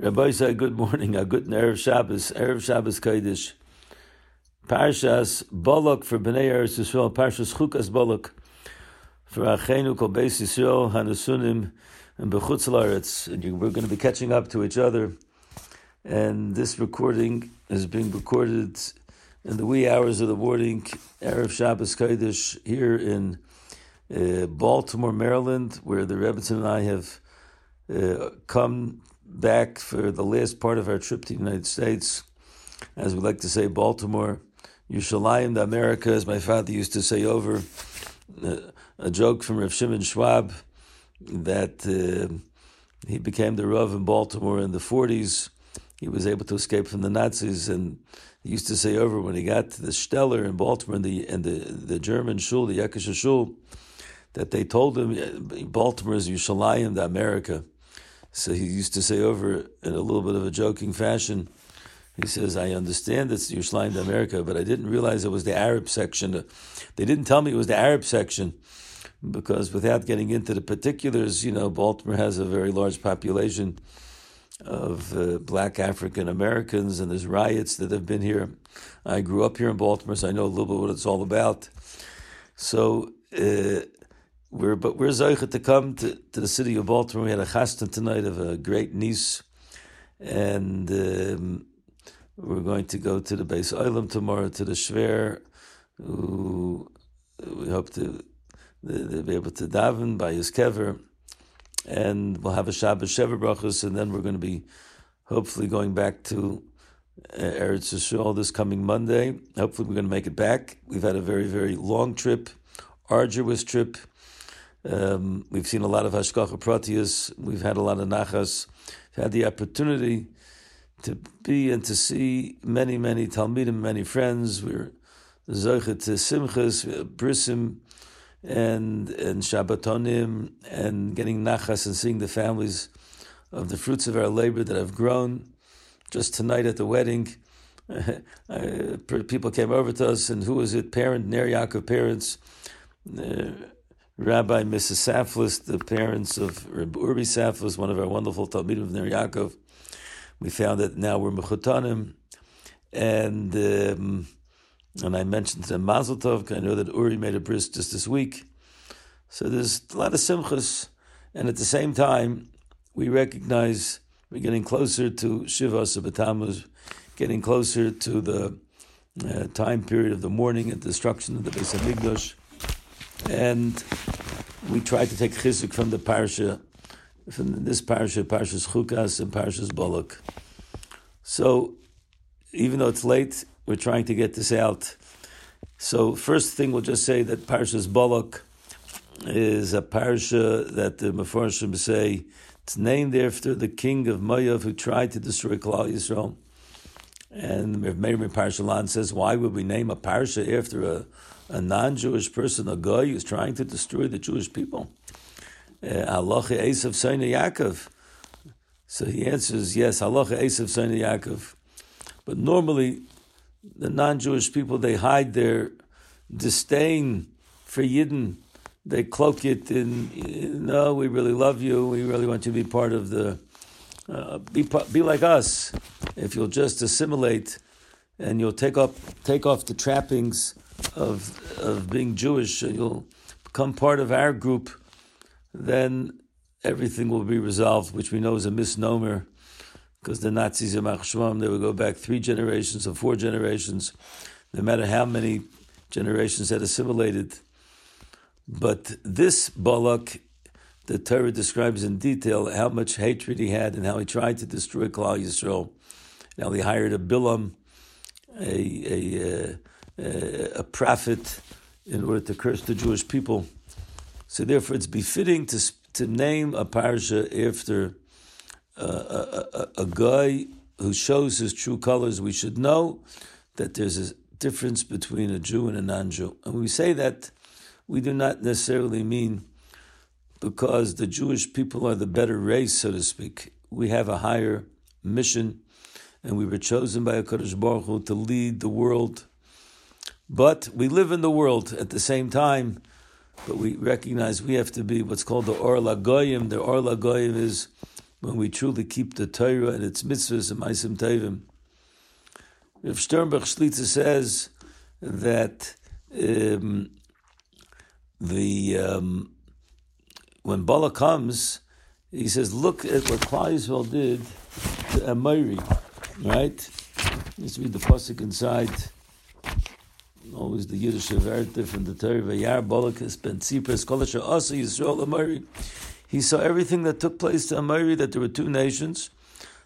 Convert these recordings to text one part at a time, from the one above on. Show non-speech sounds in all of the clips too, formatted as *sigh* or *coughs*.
Rabbi said, good morning, a good Erev Shabbos, Erev Shabbos Kodesh. Parshas Balak for Bnei Eretz Yisrael, Parshas Chukas Balak for Achenu Kol Beis Yisrael, Hanusunim, and Bechutz Laretz. And we're going to be catching up to each other. And this recording is being recorded in the wee hours of the morning, Erev Shabbos Kodesh, here in uh, Baltimore, Maryland, where the Rebbetzin and I have uh, come back for the last part of our trip to the United States. As we like to say, Baltimore, Yerushalayim, the America, as my father used to say over, uh, a joke from Rav Shimon Schwab that uh, he became the Rav in Baltimore in the 40s. He was able to escape from the Nazis, and he used to say over when he got to the Steller in Baltimore and the and the, the German shul, the Yakisha shul, that they told him Baltimore is Yerushalayim, the America. So he used to say over in a little bit of a joking fashion, he says, I understand it's Yerushalayim to America, but I didn't realize it was the Arab section. They didn't tell me it was the Arab section because without getting into the particulars, you know, Baltimore has a very large population of uh, black African Americans, and there's riots that have been here. I grew up here in Baltimore, so I know a little bit what it's all about. So, uh, we're but we're zeichet to come to, to the city of Baltimore. We had a chastan tonight of a great niece, and um, we're going to go to the base Olam tomorrow to the Shver, who we hope to be able to daven by his kever, and we'll have a Shabbos Shever brachos, and then we're going to be hopefully going back to uh, Eretz Yisrael this coming Monday. Hopefully, we're going to make it back. We've had a very very long trip, arduous trip um, we've seen a lot of Hashkacha Pratias. We've had a lot of Nachas. We've had the opportunity to be and to see many, many Talmidim, many friends. We're Zoichet to Simchas, Brisim, and, and Shabbatonim, and getting Nachas and seeing the families of the fruits of our labor that have grown. Just tonight at the wedding, *laughs* uh, people came over to us, and who was it? Parent, Ner Yaakov parents. Uh, Rabbi Mrs. Saflis, the parents of Urbi Saflis, one of our wonderful Talmidim of Ner Yaakov. We found that now we're Mechutanim, and um, and I mentioned to Mazel Tov, I know that Uri made a bris just this week. So there's a lot of simchas, and at the same time, we recognize we're getting closer to Shiva Sabbatamuz, getting closer to the uh, time period of the mourning and destruction of the Beis Hamikdash and we try to take chizuk from the parsha, from this parsha, parshas Chukas and parshas Balak. So, even though it's late, we're trying to get this out. So, first thing we'll just say that parshas Balak is a parsha that the Mefarshim say it's named after the king of Moav who tried to destroy Klal Yisrael. And Meir Parshalan says, why would we name a parsha after a a non-Jewish person, a guy who's trying to destroy the Jewish people. Halacha uh, Esav Saina Yaakov. So he answers, yes, Halacha Esav Saina Yaakov. But normally, the non-Jewish people, they hide their disdain for Yidden. They cloak it in, no, we really love you. We really want you to be part of the, uh, be, be like us. If you'll just assimilate and you'll take up, take off the trappings of of being Jewish, you'll become part of our group, then everything will be resolved, which we know is a misnomer, because the Nazis in Machshvam, they would go back three generations or four generations, no matter how many generations had assimilated. But this Balak, the Torah describes in detail how much hatred he had and how he tried to destroy Klal Yisrael. Now he hired a Bilam, a, a, uh, a prophet in order to curse the Jewish people. So therefore, it's befitting to to name a parsha after uh, a, a, a, guy who shows his true colors. We should know that there's a difference between a Jew and a non-Jew, and we say that we do not necessarily mean because the Jewish people are the better race, so to speak. We have a higher mission, and we were chosen by a Kodesh Baruch Hu to lead the world but we live in the world at the same time, but we recognize we have to be what's called the Or Lagoyim. The Or Lagoyim is when we truly keep the Torah and its mitzvahs and maisim tevim. If Sternbuch Shlitzer says that um, the um, when Bala comes, he says, "Look at what Klai did to Amiri." Right? Let's read the pasuk inside. Always the Yiddish version from the Torah. Vayar Balakas ben Tzipras Kolasha Asa Yisrael Amiri. He saw everything that took place to Amiri. That there were two nations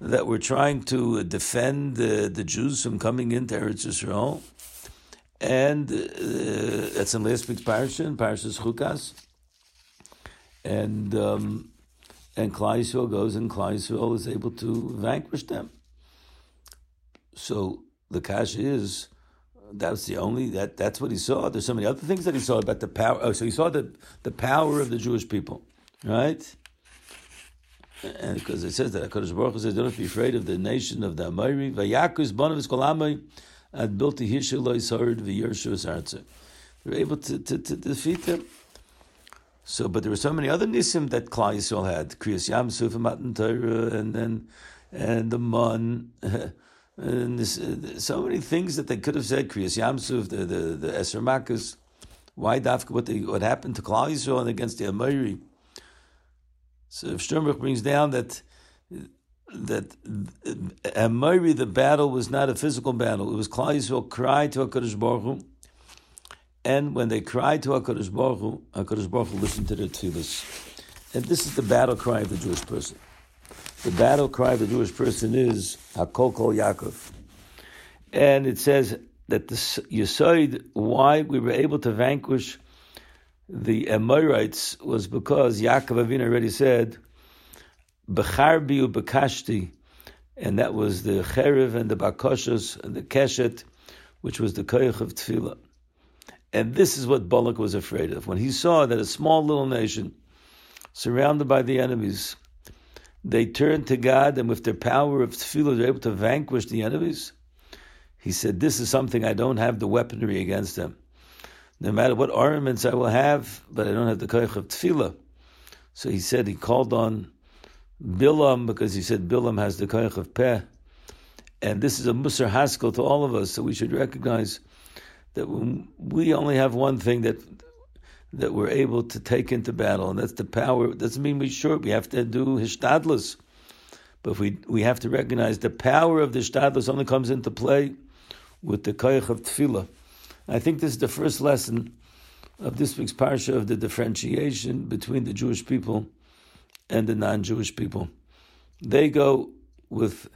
that were trying to defend the, the Jews from coming into Eretz Yisrael. And uh, that's in last week's parasha, in Parashas Chukas. And um, and Klai Yisrael goes, and Klai Yisrael is able to vanquish them. So the cash is that's the only that that's what he saw. There's so many other things that he saw about the power. Oh, so he saw the the power of the Jewish people, right? And because it says that Hakadosh Baruch Hu says, "Don't be afraid of the nation of the Amori." Vayakus banav kolamai had built a hishul loisard v'yershu arza. They were able to, to, to defeat them. So, but there were so many other nisim that Klal Yisrael had: Kriyas Yamsuf and Matan Torah, and then and the Mun. *laughs* And this, uh, so many things that they could have said. Kriyas Yamsuf, the the the Eser Makkos. Why dafka what they, what happened to Klal Yisrael and against the Amori? So if Sternbuch brings down that that Amori, the battle was not a physical battle. It was Klal Yisrael cried to Hakadosh Baruch Hu, and when they cried to Hakadosh Baruch Hu, Hakadosh Baruch Hu listened to their tefillahs. And this is the battle cry of the Jewish person. The battle cry of the Jewish person is Hakol Kol Yaakov. And it says that the Yisoid, why we were able to vanquish the Amorites was because Yaakov Avinu already said, Becharbi Bekashti, and that was the Cherev and the Bakoshos and the Keshet, which was the Koyach of Tefillah. And this is what Balak was afraid of. When he saw that a small little nation, surrounded by the enemies, they turned to God, and with their power of tefillah, they're able to vanquish the enemies. He said, "This is something I don't have the weaponry against them. No matter what armaments I will have, but I don't have the koich of tefillah." So he said he called on Bilam because he said Bilam has the koich of peh, and this is a musar haskell to all of us. So we should recognize that we only have one thing that that we're able to take into battle, and that's the power. It doesn't mean we sure we have to do hishtadlus, but we we have to recognize the power of the hishtadlus only comes into play with the koyach of tefillah. I think this is the first lesson of this week's parsha of the differentiation between the Jewish people and the non-Jewish people. They go with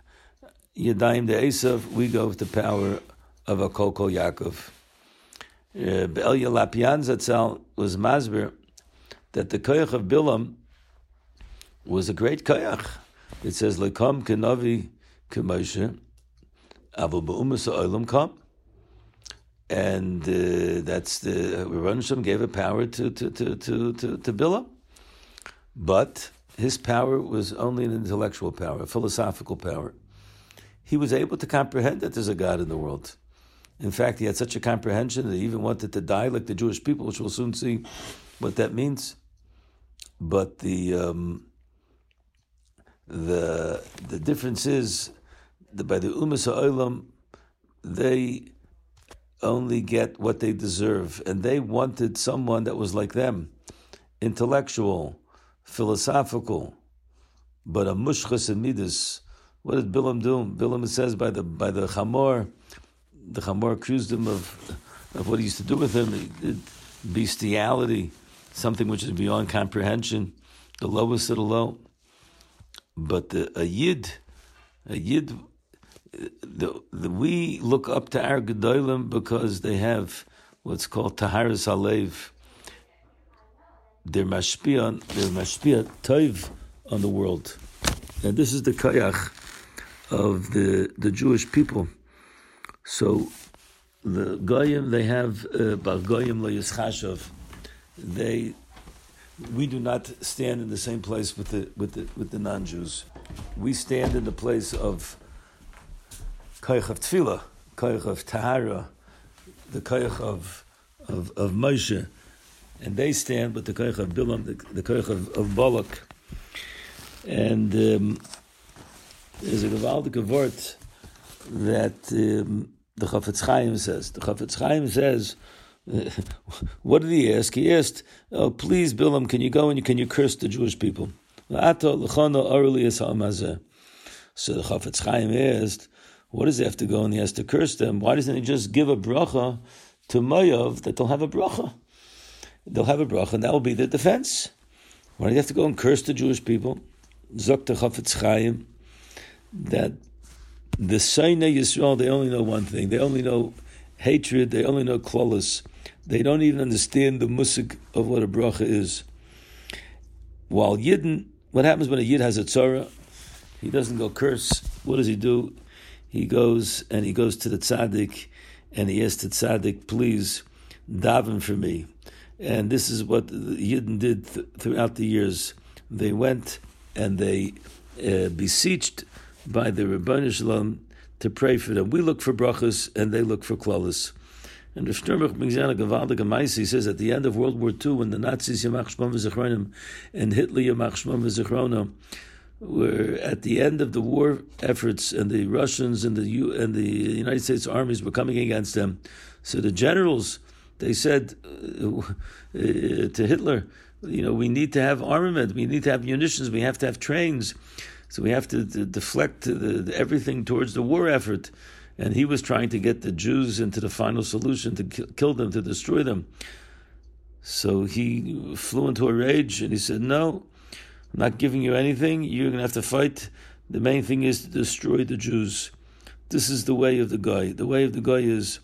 Yadayim de Esav, we go with the power of a Koko Yaakov. Uh, Reb Elya Lopian was masber that the koyach of Bilam was a great koyach. It says, Lekam kenavi kemoshe, avu ba'umas ha'olam kam. And uh, that's the, Rebbeinu gave a power to, to, to, to, to, to Bilam. But his power was only an intellectual power, a philosophical power. He was able to comprehend that there's a God in the world. In fact, he had such a comprehension that he even wanted to die like the Jewish people, which we'll soon see what that means. But the um, the the difference is that by the Umas Ha'olam, they only get what they deserve, and they wanted someone that was like them, intellectual, philosophical, but a mushchas and midas. What did Bilam do? Bilam says by the by the chamor the Chamor accused him of, of what he used to do with him, bestiality, something which is beyond comprehension, the lowest of the low. But the, a Yid, a Yid, the, the, we look up to our Gedolim because they have what's called Taharis Alev. They're mashpia, they're mashpia toiv on the world. And this is the kayach of the, the Jewish people. So the goyim they have uh, bar goyim lo They we do not stand in the same place with the with the with the non-Jews. We stand in the place of koich of tefillah, koich of tahara, the koich of of of Moshe, and they stand with the koich of Bilam, the, the koich of, of Balak. And um, there's a gewaltige word that um, the Chafetz Chaim says. The Chafetz Chaim says, *laughs* what did he ask? He asked, "Oh, please, Bilam, can you go and can you curse the Jewish people?" So the Chafetz Chaim asked, "What does he have to go and he has to curse them? Why doesn't he just give a bracha to Moav that they'll have a bracha? They'll have a bracha, and that will be the defense. Why do you have to go and curse the Jewish people?" Zok the Chafetz Chaim that the Saina Yisrael they only know one thing. They only know hatred. They only know klolus. They don't even understand the musik of what a bracha is. While Yidden, what happens when a Yid has a tzara? He doesn't go curse. What does he do? He goes and he goes to the tzaddik and he asks the tzaddik, please daven for me. And this is what Yidden did th- throughout the years. They went and they uh, beseeched by the Shalom to pray for them. We look for brachas and they look for klalis. And the Sternbuch Mizana Gavaldik Amaisi says at the end of World War II, when the Nazis Yamach Shmam V'Zichronim and Hitler Yamach V'Zichronim were at the end of the war efforts, and the Russians and the U- and the United States armies were coming against them. So the generals they said uh, uh, to Hitler, you know, we need to have armament, we need to have munitions, we have to have trains, so we have to, to deflect the, the, everything towards the war effort and he was trying to get the Jews into the final solution to kill them, to destroy them. So he flew into a rage and he said, No, I'm not giving you anything. You're going to have to fight. The main thing is to destroy the Jews. This is the way of the guy. The way of the guy is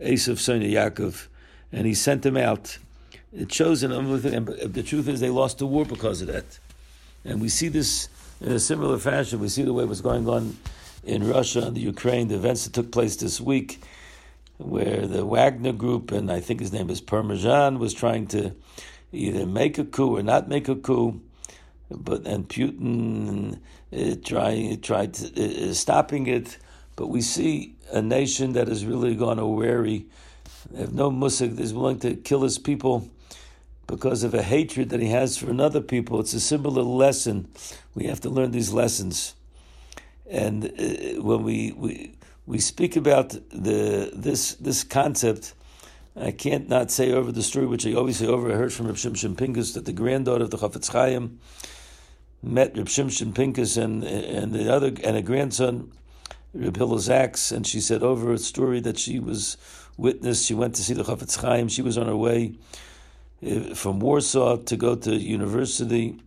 Esav, son of Yaakov. And he sent them out. It shows, and the truth is, they lost the war because of that. And we see this in a similar fashion. We see the way what's going on in Russia and the Ukraine, the events that took place this week, where the Wagner Group, and I think his name is Parmesan, was trying to either make a coup or not make a coup, but and Putin uh, try, tried to, uh, stopping it. But we see a nation that has really gone a wary, have no musik, is willing to kill his people because of a hatred that he has for another people. It's a similar lesson. We have to learn these lessons. And uh, when we, we we speak about the this this concept, I can't not say over the story which I always say over. I heard from Reb Shimshon Pinkus that the granddaughter of the Chafetz Chaim met Reb Shimshon Pinkus and and the other and a grandson, Reb Hillel Zaks, and she said over a story that she was witness. She went to see the Chafetz Chaim. She was on her way Uh, from Warsaw to go to university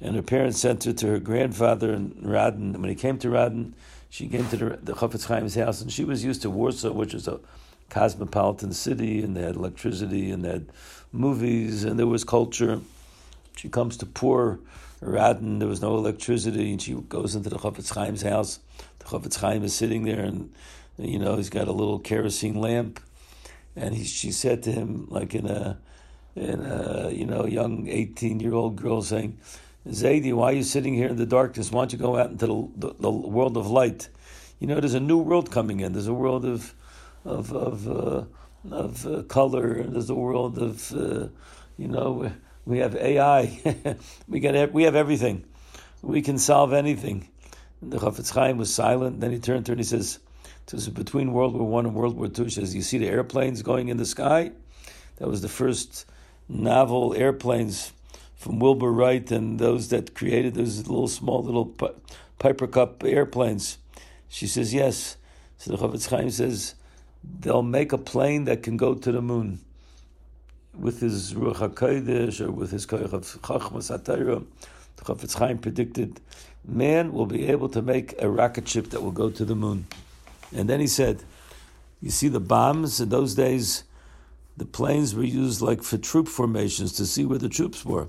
and her parents sent her to her grandfather in Radin. When he came to Radin, she came to the, the Chaim's house, and she was used to Warsaw, which was a cosmopolitan city, and they had electricity, and they had movies, and there was culture. She comes to poor Radin, there was no electricity, and she goes into the Chafetz Chaim's house. The Chafetz Chaim is sitting there, and you know he's got a little kerosene lamp, and he, she said to him, like in a in a you know young eighteen year old girl, saying Zaidi, why are you sitting here in the darkness? Why don't you go out into the, the, the world of light? You know, there's a new world coming in. There's a world of of of, uh, of uh, color. There's a world of uh, you know we have AI. *laughs* we get we have everything. We can solve anything. And the Chafetz Chaim was silent. Then he turned to her and he says, "So between World War One and World War Two, says, you see the airplanes going in the sky. That was the first naval airplanes." from Wilbur Wright and those that created those little small little Piper Cub airplanes? She says yes. So the Chafetz Chaim says they'll make a plane that can go to the moon with his Ruach HaKodesh or with his Koyach of Chachmas HaTorah. The Chafetz Chaim predicted man will be able to make a rocket ship that will go to the moon. And then he said, you see the bombs in those days, the planes were used like for troop formations to see where the troops were.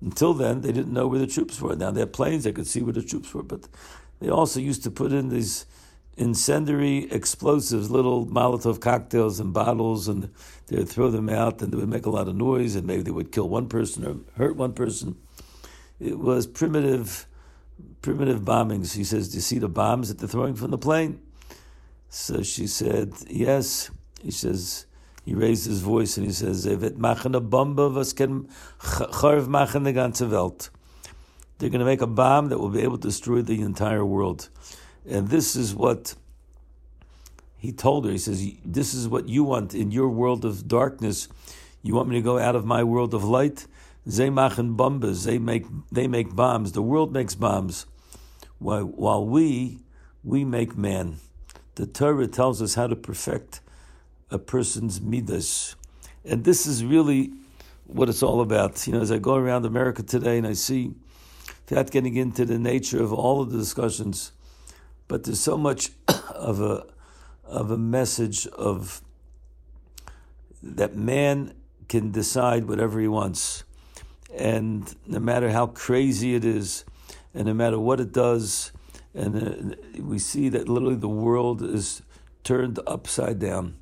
Until then, they didn't know where the troops were. Now they had planes; they could see where the troops were. But they also used to put in these incendiary explosives, little Molotov cocktails and bottles, and they would throw them out, and they would make a lot of noise, and maybe they would kill one person or hurt one person. It was primitive, primitive bombings. He says, "Do you see the bombs that they're throwing from the plane?" So she said, "Yes." He says he raised his voice and he says, "Evet machen a bombe, was can machen the ganze Welt." they're going to make a bomb that will be able to destroy the entire world. And this is what he told her. He says, This is what you want in your world of darkness. You want me to go out of my world of light? They machen. They make they make bombs. The world makes bombs, while, while we we make man. The Torah tells us how to perfect a person's midas, and this is really what it's all about. You know, as I go around America today and I see, without getting into the nature of all of the discussions, but there's so much *coughs* of a of a message of that man can decide whatever he wants, and no matter how crazy it is, and no matter what it does, and uh, we see that literally the world is turned upside down,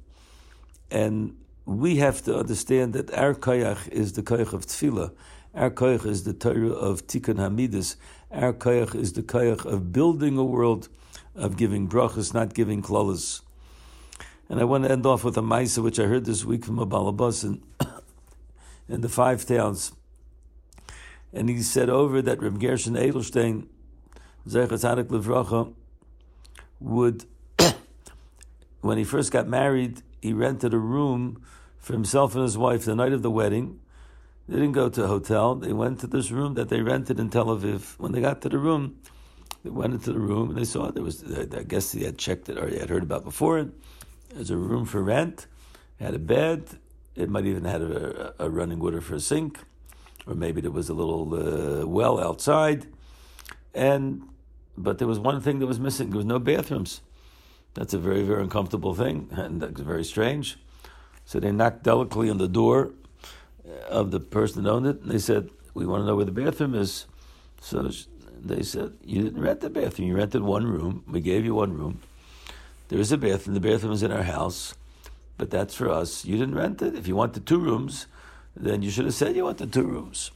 and we have to understand that our koyach is the koyach of tefillah. Our koyach is the Torah of Tikkun Hamidus. Our koyach is the koyach of building a world, of giving brachas, not giving klolas. And I want to end off with a maisa which I heard this week from a balabas in, *coughs* in the five towns. And he said over that Reb Gershon Edelstein, Zechat Hadik Levracha, would, *coughs* when he first got married, he rented a room for himself and his wife the night of the wedding. They didn't go to a hotel. They went to this room that they rented in Tel Aviv. When they got to the room, they went into the room and they saw there was, I guess they had checked it or they had heard about before. It. There's a room for rent, it had a bed, it might even have a, a, running water for a sink, or maybe there was a little uh, well outside. And but there was one thing that was missing. There was no bathrooms. That's a very, very uncomfortable thing, and that's very strange. So they knocked delicately on the door of the person that owned it, and they said, "We want to know where the bathroom is." So they said, "You didn't rent the bathroom. You rented one room. We gave you one room. There is a bathroom. The bathroom is in our house, but that's for us. You didn't rent it. If you wanted two rooms, then you should have said you wanted two rooms."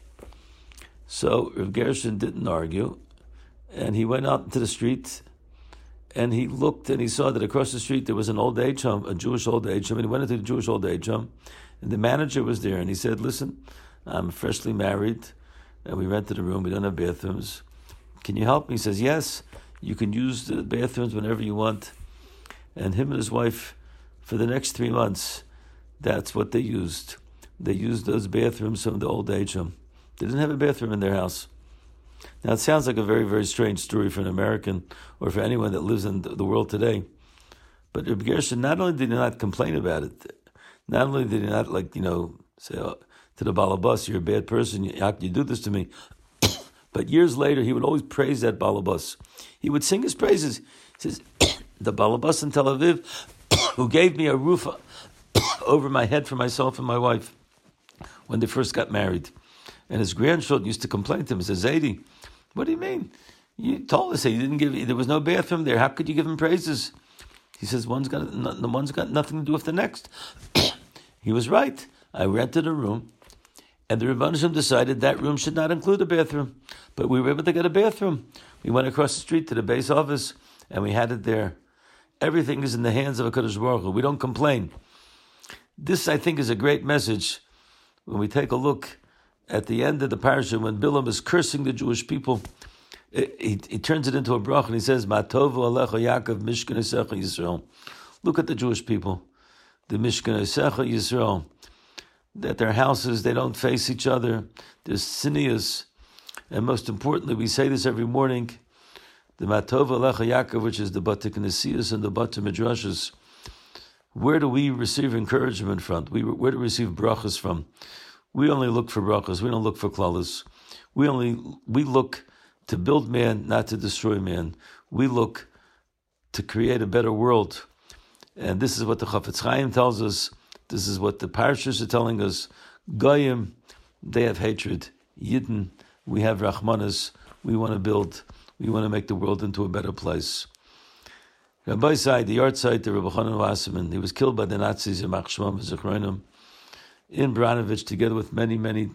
So Rav Gershon didn't argue, and he went out into the street and he looked and he saw that across the street there was an old age home, a Jewish old age home, and he went into the Jewish old age home, and the manager was there, and he said, "Listen, I'm freshly married, and we rented a room. We don't have bathrooms. Can you help me?" He says, "Yes, you can use the bathrooms whenever you want." And him and his wife, for the next three months, that's what they used. They used those bathrooms from the old age home. They didn't have a bathroom in their house. Now, it sounds like a very, very strange story for an American or for anyone that lives in the world today. But Rabbi Gershon not only did he not complain about it, not only did he not, like, you know, say oh, to the balabas, you're a bad person, how can you do this to me? *coughs* but years later, he would always praise that balabas. He would sing his praises. He says, *coughs* the balabas in Tel Aviv, *coughs* who gave me a roof over my head for myself and my wife when they first got married. And his grandchildren used to complain to him, says, Zaidi, what do you mean? You told us that you didn't give. There was no bathroom there. How could you give him praises? He says one's got the one's got nothing to do with the next. *clears throat* he was right. I rented a room, and the Rebbeinu decided that room should not include a bathroom. But we were able to get a bathroom. We went across the street to the base office, and we had it there. Everything is in the hands of a Kaddish Baruch Hu. We don't complain. This, I think, is a great message when we take a look at the end of the parasha, when Bilam is cursing the Jewish people, he, he turns it into a brach and he says, Matovu Alecha Yaakov Mishkan Yisrael. Look at the Jewish people, the Mishkan Yisrael, that their houses, they don't face each other, sinews. And most importantly, we say this every morning, the Matov Alecha Yaakov, which is the Batik Nesias and the Batik Midrashas. Where do we receive encouragement from? We, where do we receive brachas from? We only look for brachas. We don't look for klalas. We only we look to build man, not to destroy man. We look to create a better world, and this is what the Chafetz Chaim tells us. This is what the parashas are telling us. Goyim, they have hatred. Yidden, we have rachmanas. We want to build. We want to make the world into a better place. Rabbi side, the yard site, the Reb Elchanan Wasserman, he was killed by the Nazis in Machshmam in Branovich, together with many, many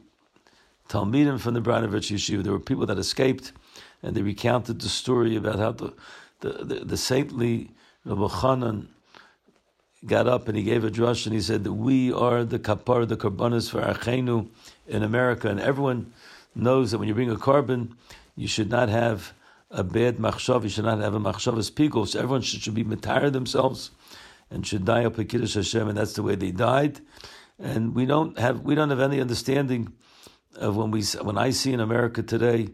Talmidim from the Branovich yeshiva. There were people that escaped, and they recounted the story about how the, the, the, the saintly Reb Elchanan got up and he gave a drush and he said that we are the kapar, the karbanas for Achenu in America. And everyone knows that when you bring a carbon, You should not have a bad machshav. You should not have a machshavas pigos. Everyone should, should be metired themselves and should die up a Kiddush Hashem, and that's the way they died. And we don't have we don't have any understanding of when we when I see in America today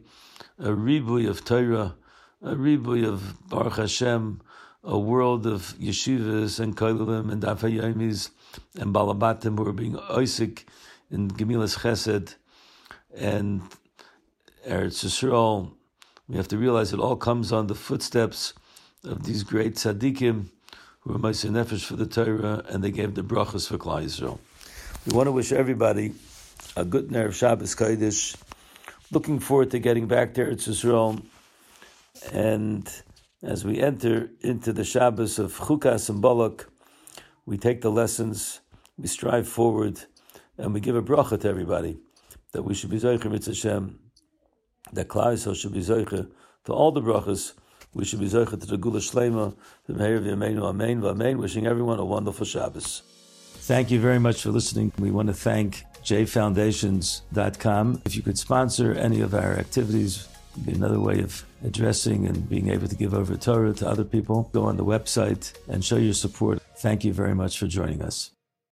a ribui of Torah, a ribui of Baruch Hashem, a world of yeshivas and koilim and dafayomis and balabatim who are being oisik in Gemilas Chesed and Eretz Yisrael. We have to realize it all comes on the footsteps of these great tzaddikim who were Moshe Nefesh for the Torah and they gave the brachas for Klal Yisrael. We want to wish everybody a good Erev Shabbos Kodesh. Looking forward to getting back to Eretz Yisrael. And as we enter into the Shabbos of Chukas and Balak, we take the lessons, we strive forward, and we give a bracha to everybody that we should be Zoicher Mitzvah Hashem, that Yisrael should be Zoicher to all the brachas. We should be Zoicher to the Gula Shlema, the Meir V'Yameinu Amen V'Amen, wishing everyone a wonderful Shabbos. Thank you very much for listening. We want to thank jfoundations.com. If you could sponsor any of our activities, be another way of addressing and being able to give over Torah to other people. Go on the website and show your support. Thank you very much for joining us.